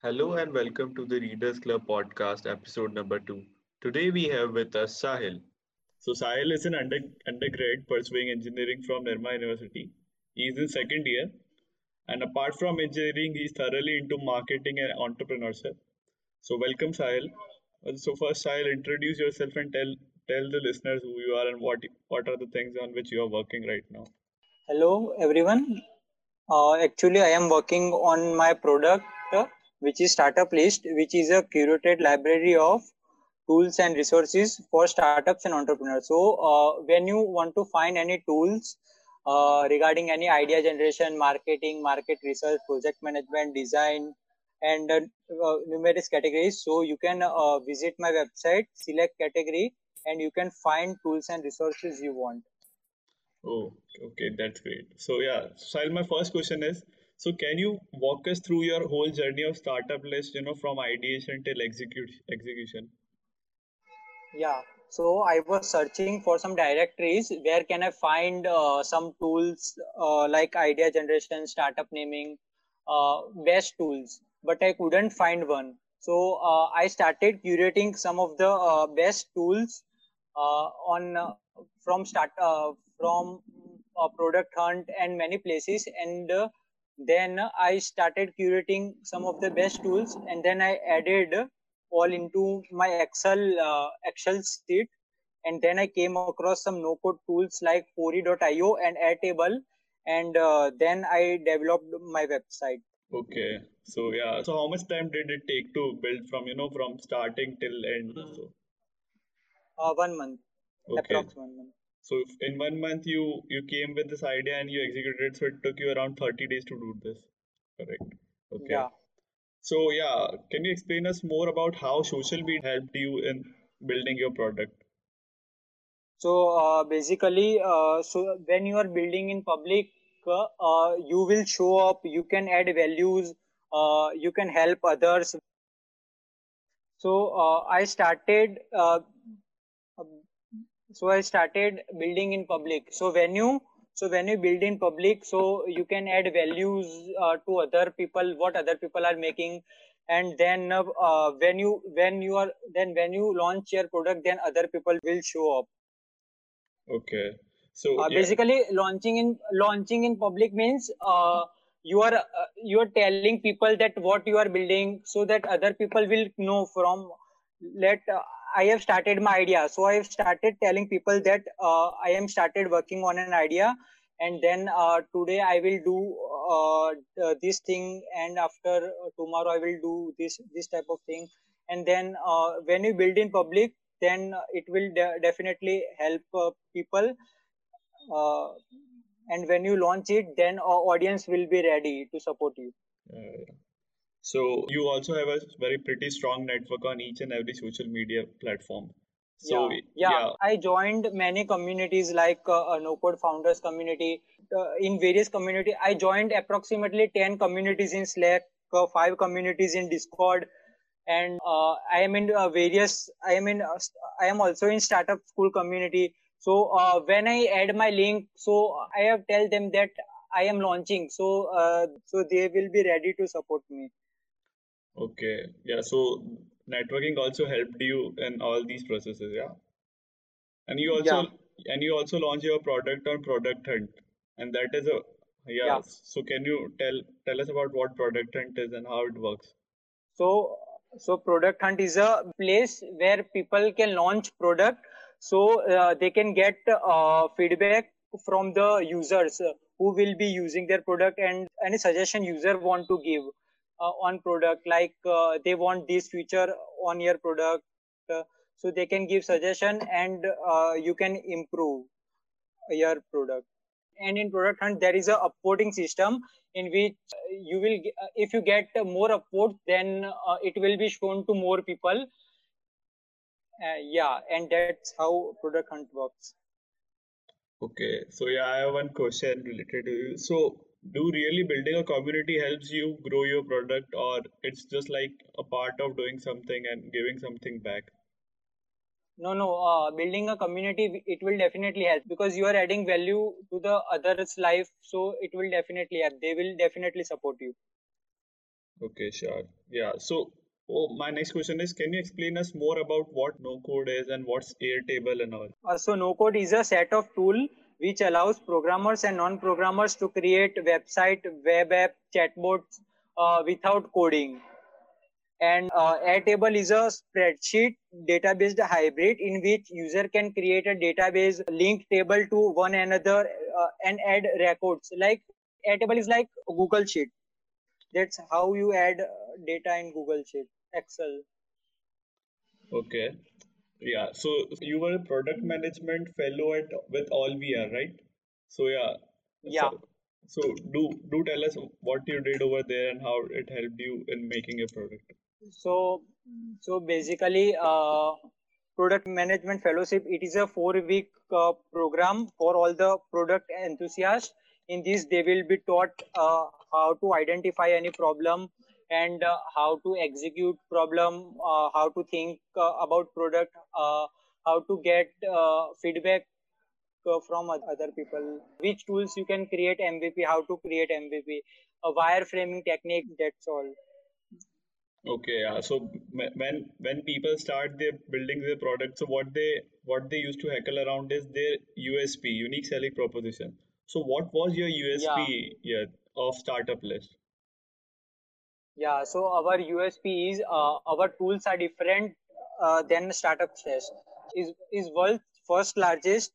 Hello and welcome to the Readers Club podcast, episode number two. Today we have with us Sahil. So Sahil is an under, undergrad pursuing engineering from Nirma University. He is in second year, and apart from engineering, he is thoroughly into marketing and entrepreneurship. So welcome Sahil. So first, Sahil, introduce yourself and tell tell the listeners who you are and what what are the things on which you are working right now. Hello, everyone. Uh, actually, I am working on my product, uh, which is Startup-lyst, which is a curated library of tools and resources for startups and entrepreneurs. So, uh, when you want to find any tools uh, regarding any idea generation, marketing, market research, project management, design, and uh, uh, numerous categories, so you can uh, visit my website, select category, and you can find tools and resources you want. Oh, okay, that's great. So yeah, Sahil, my first question is, so can you walk us through your whole journey of startup-lyst, you know, from ideation till execute execution? Yeah, so I was searching for some directories where can I find uh, some tools uh, like idea generation, startup naming, uh, best tools, but I couldn't find one. So uh, I started curating some of the uh, best tools uh, on from start from product hunt and many places and uh, then i started curating some of the best tools and then i added all into my excel uh, excel sheet. And then i came across some no code tools like Pory.io and airtable. And uh, then i developed my website. Okay, so yeah, so how much time did it take to build from, you know, from starting till end? So uh, one month. Okay, approx one month so if in one month you you came with this idea and you executed it, so it took you around 30 days to do this, correct? Okay. yeah So yeah, can you explain us more about how social media helped you in building your product? so uh, basically uh, so when you are building in public uh, uh, you will show up you can add values uh, you can help others so uh, i started uh, so i started building in public. So when you so when you build in public so you can add values uh, to other people what other people are making. And then uh, uh, when you when you are then when you launch your product then other people will show up. Okay. So uh, yeah, basically launching in launching in public means uh, you are uh, you are telling people that what you are building so that other people will know from let uh, i have started my idea. So i have started telling people that uh, i am started working on an idea and then uh, today i will do uh, this thing and after uh, tomorrow i will do this this type of thing. And then uh, when you build in public then it will de- definitely help people and when you launch it then our audience will be ready to support you. Uh, so you also have a very pretty strong network on each and every social media platform. So yeah. Yeah yeah, i joined many communities like uh, a no code founders community uh, in various community. I joined approximately 10 communities in slack uh, five communities in discord and uh, i am in uh, various i am in uh, i am also in startup school community. So uh, when i add my link so i have tell them that i am launching. So uh, so they will be ready to support me okay, yeah. So networking also helped you in all these processes, yeah. And you yeah also and you also launch your product on Product Hunt, and that is a yeah. yeah So can you tell tell us about what Product Hunt is and how it works? So, so product hunt is a place where people can launch product, so uh, they can get uh, feedback from the users who will be using their product and any suggestion user want to give on product like uh, they want this feature on your product uh, so they can give suggestion and uh, you can improve your product. And in product hunt there is a upvoting system in which uh, you will uh, if you get uh, more upvotes then uh, it will be shown to more people. Uh, yeah and that's how product hunt works. Okay, so yeah, I have one question related to you. So, do really building a community helps you grow your product, or it's just like a part of doing something and giving something back? no no uh, building a community it will definitely help because you are adding value to the others life so it will definitely help they will definitely support you Okay, sure. Yeah. So, oh, my next question is, can you explain us more about what no code is and what's Airtable and all? Uh, so no code is a set of tool which allows programmers and non-programmers to create website, web app, chatbots uh, without coding. And uh, Airtable is a spreadsheet database hybrid in which user can create a database link table to one another uh, and add records. Like Airtable is like Google Sheet. That's how you add uh, data in Google Sheet, Excel. Okay. Yeah. So you were a product management fellow at with All VR, right? So yeah. Yeah. So, so do do tell us what you did over there and how it helped you in making a product. So so basically, uh, product management fellowship it is a four week uh, program for all the product enthusiasts. In this, they will be taught uh, how to identify any problem and uh, how to execute problem uh, how to think uh, about product uh, how to get uh, feedback uh, from other people which tools you can create mvp how to create mvp a wireframing technique that's all Okay, yeah. So when when people start their building their product, so what they what they used to heckle around is their USP, unique selling proposition. So what was your USP yeah, of Startup-lyst? Yeah, so our USP is uh, our tools are different uh, than startup Stash. Is is world's first largest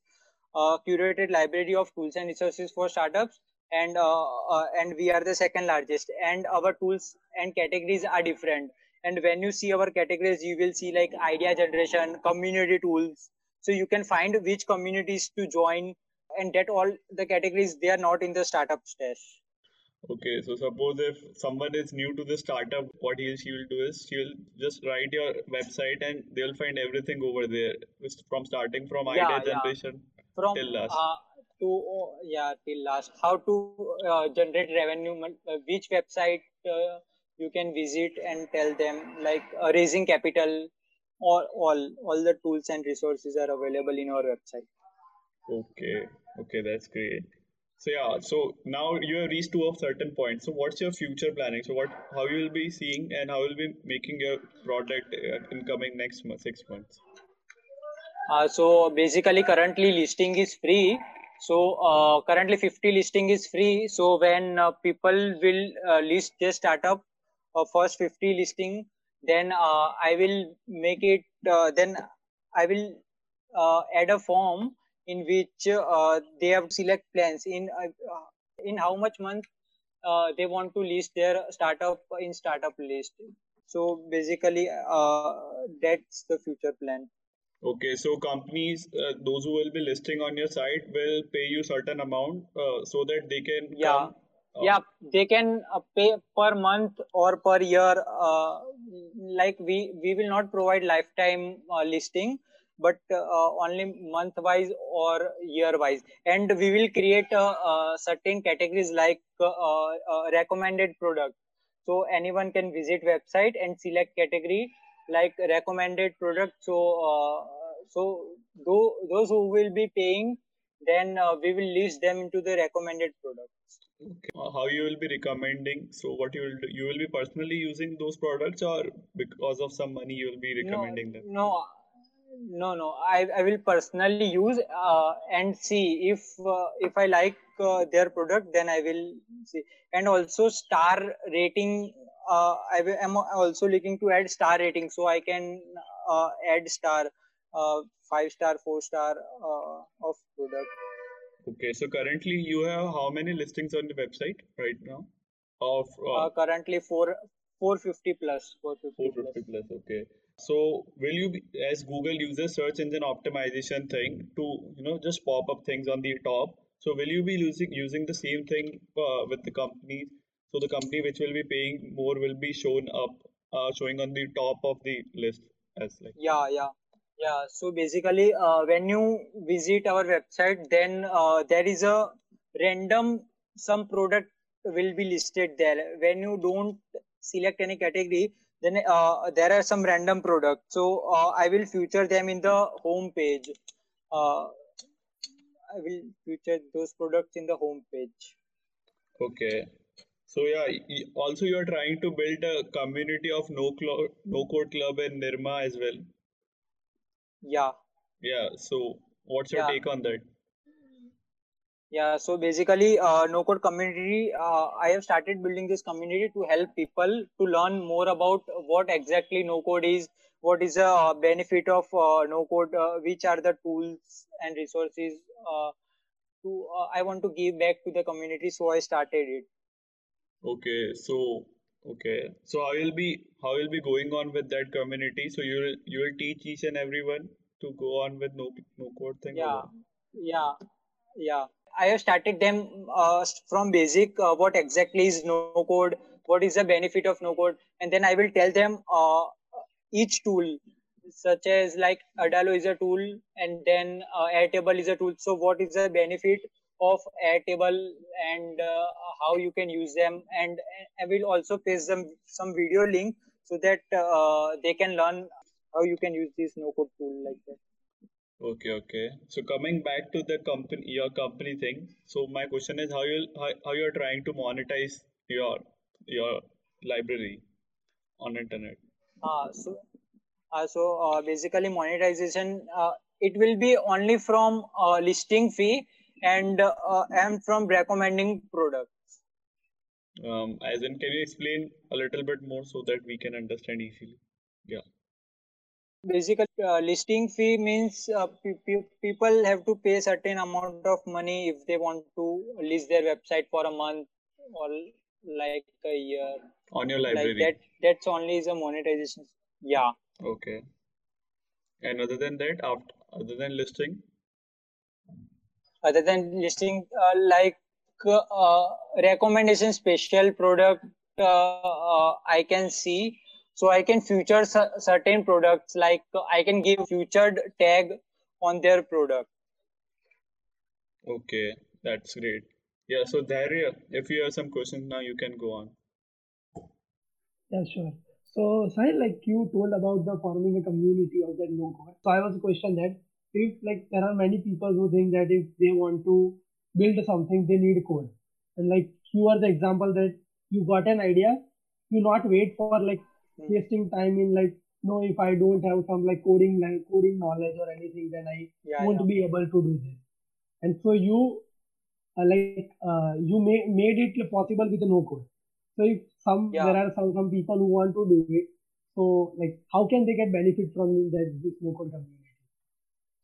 uh, curated library of tools and resources for startups, and uh, uh, and we are the second largest. And our tools and categories are different. And when you see our categories, you will see like idea generation, community tools. So you can find which communities to join, and that all the categories they are not in the startup Stash. Okay, so suppose if someone is new to the startup, what he she will do is she'll just write your website and they'll find everything over there, from starting from idea Yeah, yeah. generation from till last. uh, to uh, yeah till last how to uh, generate revenue uh, which website uh, you can visit and tell them like uh, raising capital or all all the tools and resources are available in our website Okay, okay, that's great. So yeah, so now you have reached to a certain point. So what's your future planning? So what, how you will be seeing and how you'll be making your product uh, in coming next month, six months? uh, so basically currently listing is free so uh, currently 50 listing is free so when uh, people will uh, list their startup uh, first 50 listing then uh, i will make it then i will add a form in which uh, they have to select plans in uh, uh, in how much month uh, they want to list their startup in startup-lyst. So basically uh, that's the future plan. Okay, so companies, uh, those who will be listing on your site will pay you certain amount uh, so that they can yeah. come. Yeah they can uh, pay per month or per year uh, like we we will not provide lifetime uh, listing but uh, only month wise or year wise and we will create certain categories like uh, uh, recommended product so anyone can visit website and select category like recommended product so uh, so tho- those who will be paying then uh, we will list them into the recommended products okay. Uh, How you will be recommending? So what you will do, you will be personally using those products or because of some money you will be No, recommending them? no, no, no. I, I will personally use uh, and see if uh, if I like uh, their product, then I will see. And also star rating. Uh, I am also looking to add star rating, so I can uh, add star, uh, five star, four star uh, of product. Okay, so currently you have how many listings on the website right now? Of uh, Uh, currently four, 450 plus, 450 plus. 450 plus, okay. So will you be, as Google uses search engine optimization thing to, you know, just pop up things on the top. So will you be using using the same thing uh, with the company? So the company which will be paying more will be shown up, uh, showing on the top of the list as like. Yeah, yeah, yeah. So basically, uh, when you visit our website, then uh, there is a random some product will be listed there. When you don't select any category, then uh, there are some random products. So uh, I will feature them in the home page. Uh, I will feature those products in the home page. Okay. So yeah, also you're trying to build a community of no clo- no code club in Nirma as well. Yeah. Yeah. So what's your Yeah. take on that? Yeah, so basically, uh, no code community. Uh, I have started building this community to help people to learn more about what exactly no code is, what is the uh, benefit of uh, no code, uh, which are the tools and resources. Uh, to uh, I want to give back to the community, so I started it. Okay, so okay, so how will be how will be going on with that community? So you will you will teach each and everyone to go on with no no code thing. Yeah, yeah, yeah. I have started them uh, from basic. Uh, what exactly is no code? What is the benefit of no code? And then I will tell them uh, each tool, such as like Adalo is a tool, and then uh, Airtable is a tool. So what is the benefit of Airtable and uh, how you can use them? And I will also paste them some video link so that uh, they can learn how you can use this no code tool like that. Okay, okay. So coming back to the company, your company thing. So my question is how you how, how you're trying to monetize your your library on internet. Uh, so, uh, so uh, basically monetization uh, it will be only from uh, listing fee and uh, and from recommending products. Um, as in, can you explain a little bit more so that we can understand easily? Basically, uh, listing fee means uh, pe- pe- people have to pay certain amount of money if they want to list their website for a month or like a year. On your library Like that. That's only is a monetization. Yeah. Okay. And other than that, after other than listing, other than listing uh, like uh, recommendation special product uh, uh, i can see so i can feature certain products like i can give featured tag on their product okay, that's great. Yeah, so Dharya, if you have some questions now, you can go on. Yeah, sure. So, Sahil, like you told about the forming a community of that no code. So, I was a question that if like there are many people who think that if they want to build something, they need code, and like you are the example that you got an idea, you not wait for like. Wasting time in like no, if I don't have some like coding like coding knowledge or anything, then I yeah won't yeah be able to do this. And so you uh, like uh, you ma- made it possible with no code. So if some yeah there are some some people who want to do it, so like how can they get benefit from that this no code community?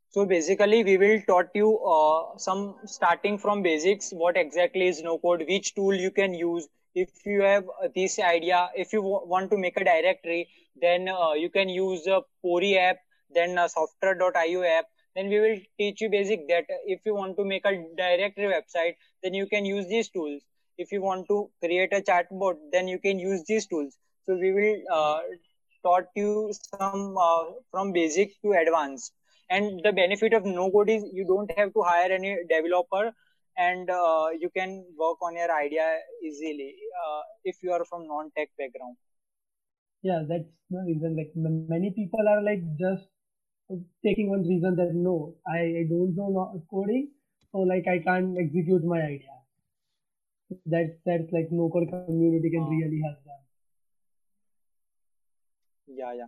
so basically we will taught you uh, some starting from basics what exactly is no code which tool you can use if you have uh, this idea if you want to make a directory then uh, you can use a Pory app then a Softr.io app. Then we will teach you basic that if you want to make a directory website then you can use these tools. If you want to create a chatbot then you can use these tools. So we will uh, taught you some uh, from basic to advanced. And the benefit of no code is you don't have to hire any developer and uh, you can work on your idea easily uh, if you are from non-tech background Yeah, that's the reason. Like m- many people are like just taking one reason that no, I, I don't know no- coding, so like I can't execute my idea. That's that's like no code community can uh, really help them. yeah yeah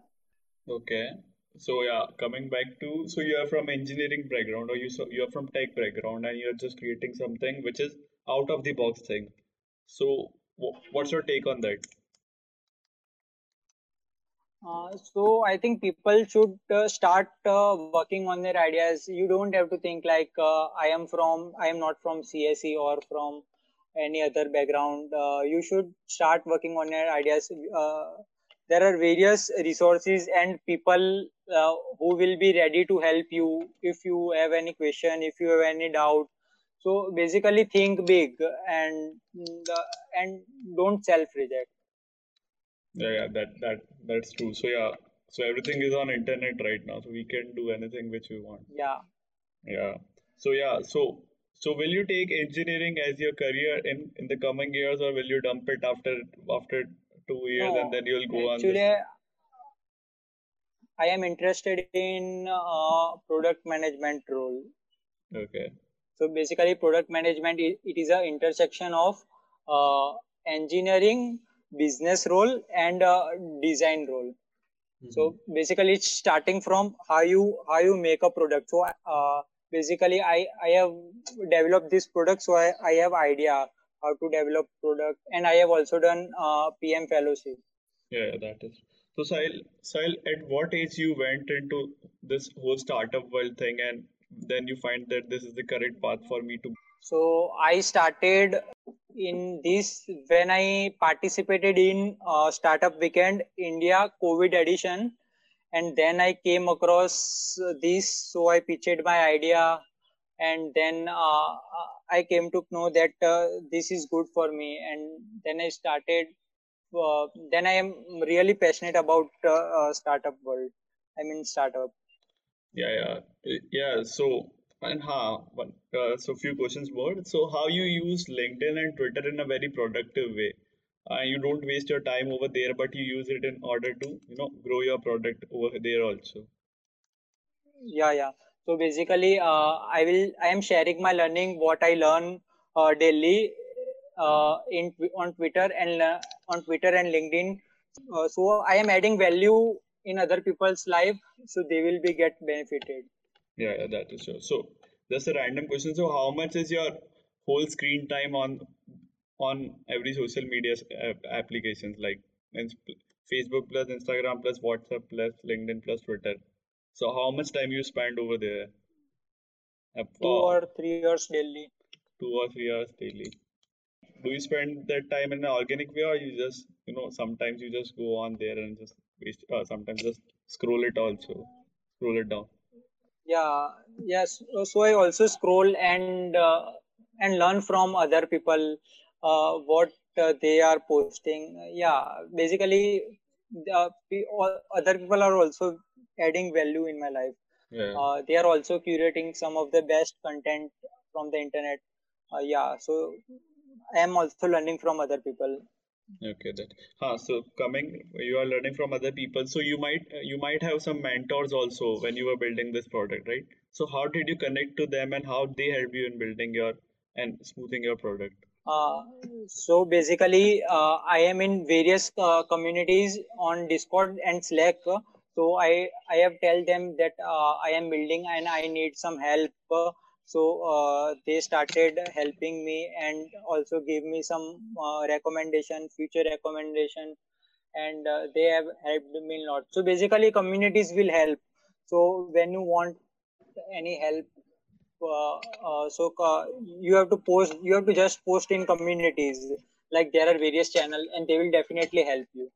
Okay. So yeah, coming back to so you are from engineering background or you so you are from tech background and you're just creating something which is out of the box thing. So what's your take on that? Uh, so I think people should uh, start uh, working on their ideas. You don't have to think like uh, I am from, I am not from CSE or from any other background. Uh, you should start working on your ideas. Uh, there are various resources and people uh, who will be ready to help you if you have any question, if you have any doubt. So basically, think big and mm, and don't self reject. Yeah, yeah, that that that's true. So yeah, so everything is on internet right now, so we can do anything which we want. Yeah. Yeah. So yeah, so so will you take engineering as your career in in the coming years, or will you dump it after after two years and then you'll go on actually, I am interested in uh, product management role. Okay. So basically, product management it is a intersection of uh, engineering, business role, and uh, design role. Mm-hmm. So basically, it's starting from how you how you make a product. So uh, basically, I I have developed this product, so I I have idea how to develop product, and I have also done uh, PM fellowship. Yeah, that is. So, Sahil, Sahil, at what age you went into this whole startup world thing, and then you find that this is the correct path for me to? So I started in this when I participated in uh, Startup Weekend India COVID edition, and then I came across this. So I pitched my idea, and then uh, I came to know that uh, this is good for me, and then I started uh, then I am really passionate about uh, startup world. I mean startup. Yeah, yeah, yeah. So and how uh, so few questions more. So how you use LinkedIn and Twitter in a very productive way. Uh, you don't waste your time over there, but you use it in order to you know grow your product over there also. Yeah, yeah. So basically, uh, I will I am sharing my learning what I learn uh, daily uh, in on Twitter and on Twitter and LinkedIn. So I am adding value in other people's life, so they will be get benefited. Yeah, yeah, that is true. So just a random question. So how much is your whole screen time on on every social media applications like Facebook plus Instagram plus WhatsApp plus LinkedIn plus Twitter? So how much time you spend over there? Two or three hours daily. Two or three hours daily. Do you spend that time in an organic way or you just you know sometimes you just go on there and just waste uh, sometimes just scroll it also? Scroll it down. Yeah yes. So i also scroll and uh, and learn from other people uh, what uh, they are posting. Yeah basically uh, other people are also adding value in my life yeah. Uh, they are also curating some of the best content from the internet uh, yeah so I am also learning from other people. Okay, that. Huh, so coming, you are learning from other people. So you might you might have some mentors also when you were building this product, right? So how did you connect to them and how they help you in building your and smoothing your product? Uh, so basically, uh, I am in various uh, communities on Discord and Slack. So I I have tell them that uh, I am building and I need some help. So uh, they started helping me and also gave me some uh, recommendation future recommendation. And uh, they have helped me a lot. So basically communities will help. So when you want any help uh, uh, so you have to post you have to just post in communities. Like there are various channels and they will definitely help you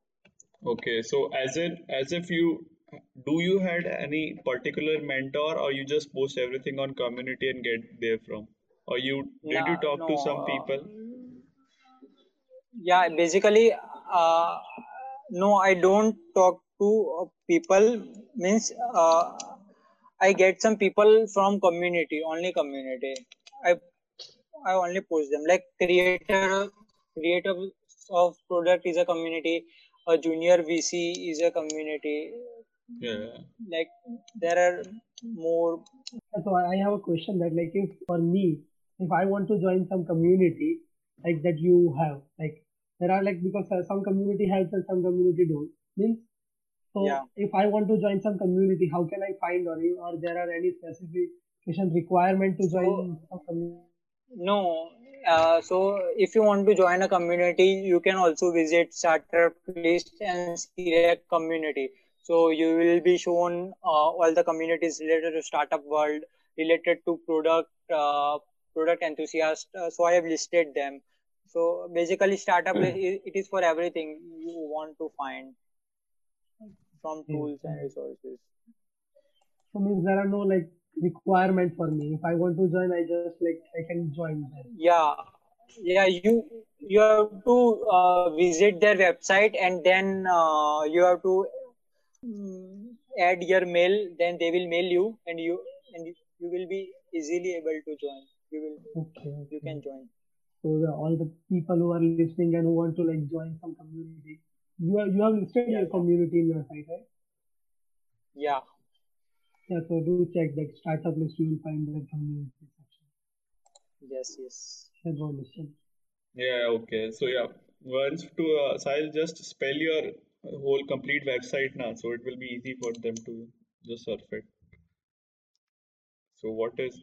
okay so as in as if you do you had any particular mentor or you just post everything on community and get there from? Or you did no, you talk no. to some people? Yeah basically uh, no i don't talk to uh, people. Means uh, i get some people from community only community. I i only post them. Like creator creator of product is a community a junior vc is a community. Yeah. Like there are more. So i have a question that like if for me if i want to join some community like that you have like there are like because uh, some community helps and some community don't. Means so yeah. if i want to join some community how can i find or or there are any specification requirement to join so, some community? No uh, so if you want to join a community you can also visit startup list and select community so you will be shown uh, all the communities related to startup world, related to product, uh, product enthusiast. Uh, so I have listed them. So basically, startup mm. it is for everything you want to find from hmm. tools and resources. So means there are no like requirement for me. If I want to join, I just like I can join them. Yeah, yeah. You you have to uh, visit their website and then uh, you have to Mm, add your mail then they will mail you and you and you will be easily able to join you will okay, okay. you can join so the, all the people who are listening and who want to like join some community you are you have listed yeah, your community in your site right yeah yeah so do check that startup-lyst you will find the community section yes yes yeah, go listen. yeah okay so yeah once to uh, so I'll just spell your whole complete website now, so it will be easy for them to just surf it. So what is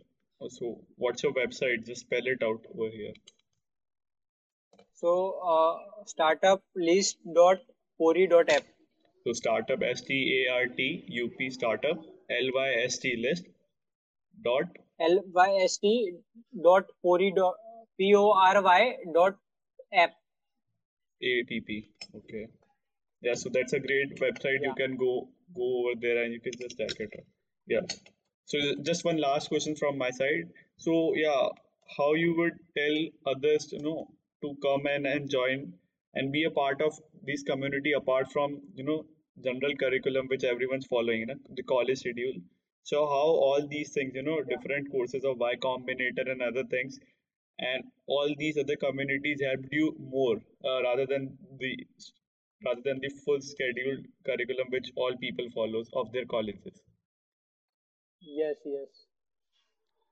so what's your website? Just spell it out over here. So uh, startup list dot pory dot app. So startup S T A R T U P startup L Y S T list dot L Y S T dot pory dot P O R Y dot app. A P P. Okay. Yeah, so that's a great website. You can go go over there and you can just check it out. Yeah. So just one last question from my side. So yeah, how you would tell others you know to come and, and join and be a part of this community apart from you know general curriculum which everyone's following, you know, the college schedule. So how all these things, you know, Yeah. different courses of Y Combinator and other things, and all these other communities helped you more uh, rather than the rather than the full scheduled curriculum which all people follows of their colleges. Yes, yes.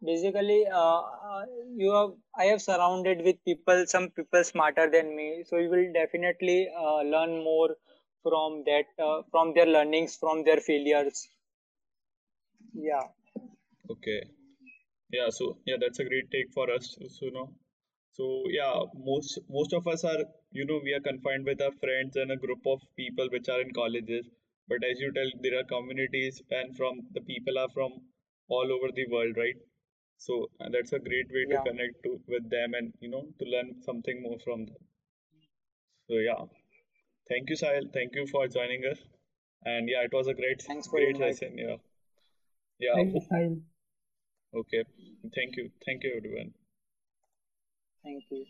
Basically, uh, uh, you have I have surrounded with people, some people smarter than me, so you will definitely uh, learn more from that, uh, from their learnings, from their failures. Yeah. Okay. Yeah, so yeah, that's a great take for us. So, you know, so yeah, most most of us are, you know, we are confined with our friends and a group of people which are in colleges. But as you tell, there are communities and from the people are from all over the world, right? So and that's a great way to connect to with them and you know to learn something more from them. So yeah, thank you, Sahil. Thank you for joining us. And yeah, it was a great Thanks for great inviting. session. Yeah. Yeah. Thank you, Sahil. Okay. Thank you. Thank you, everyone. Thank you.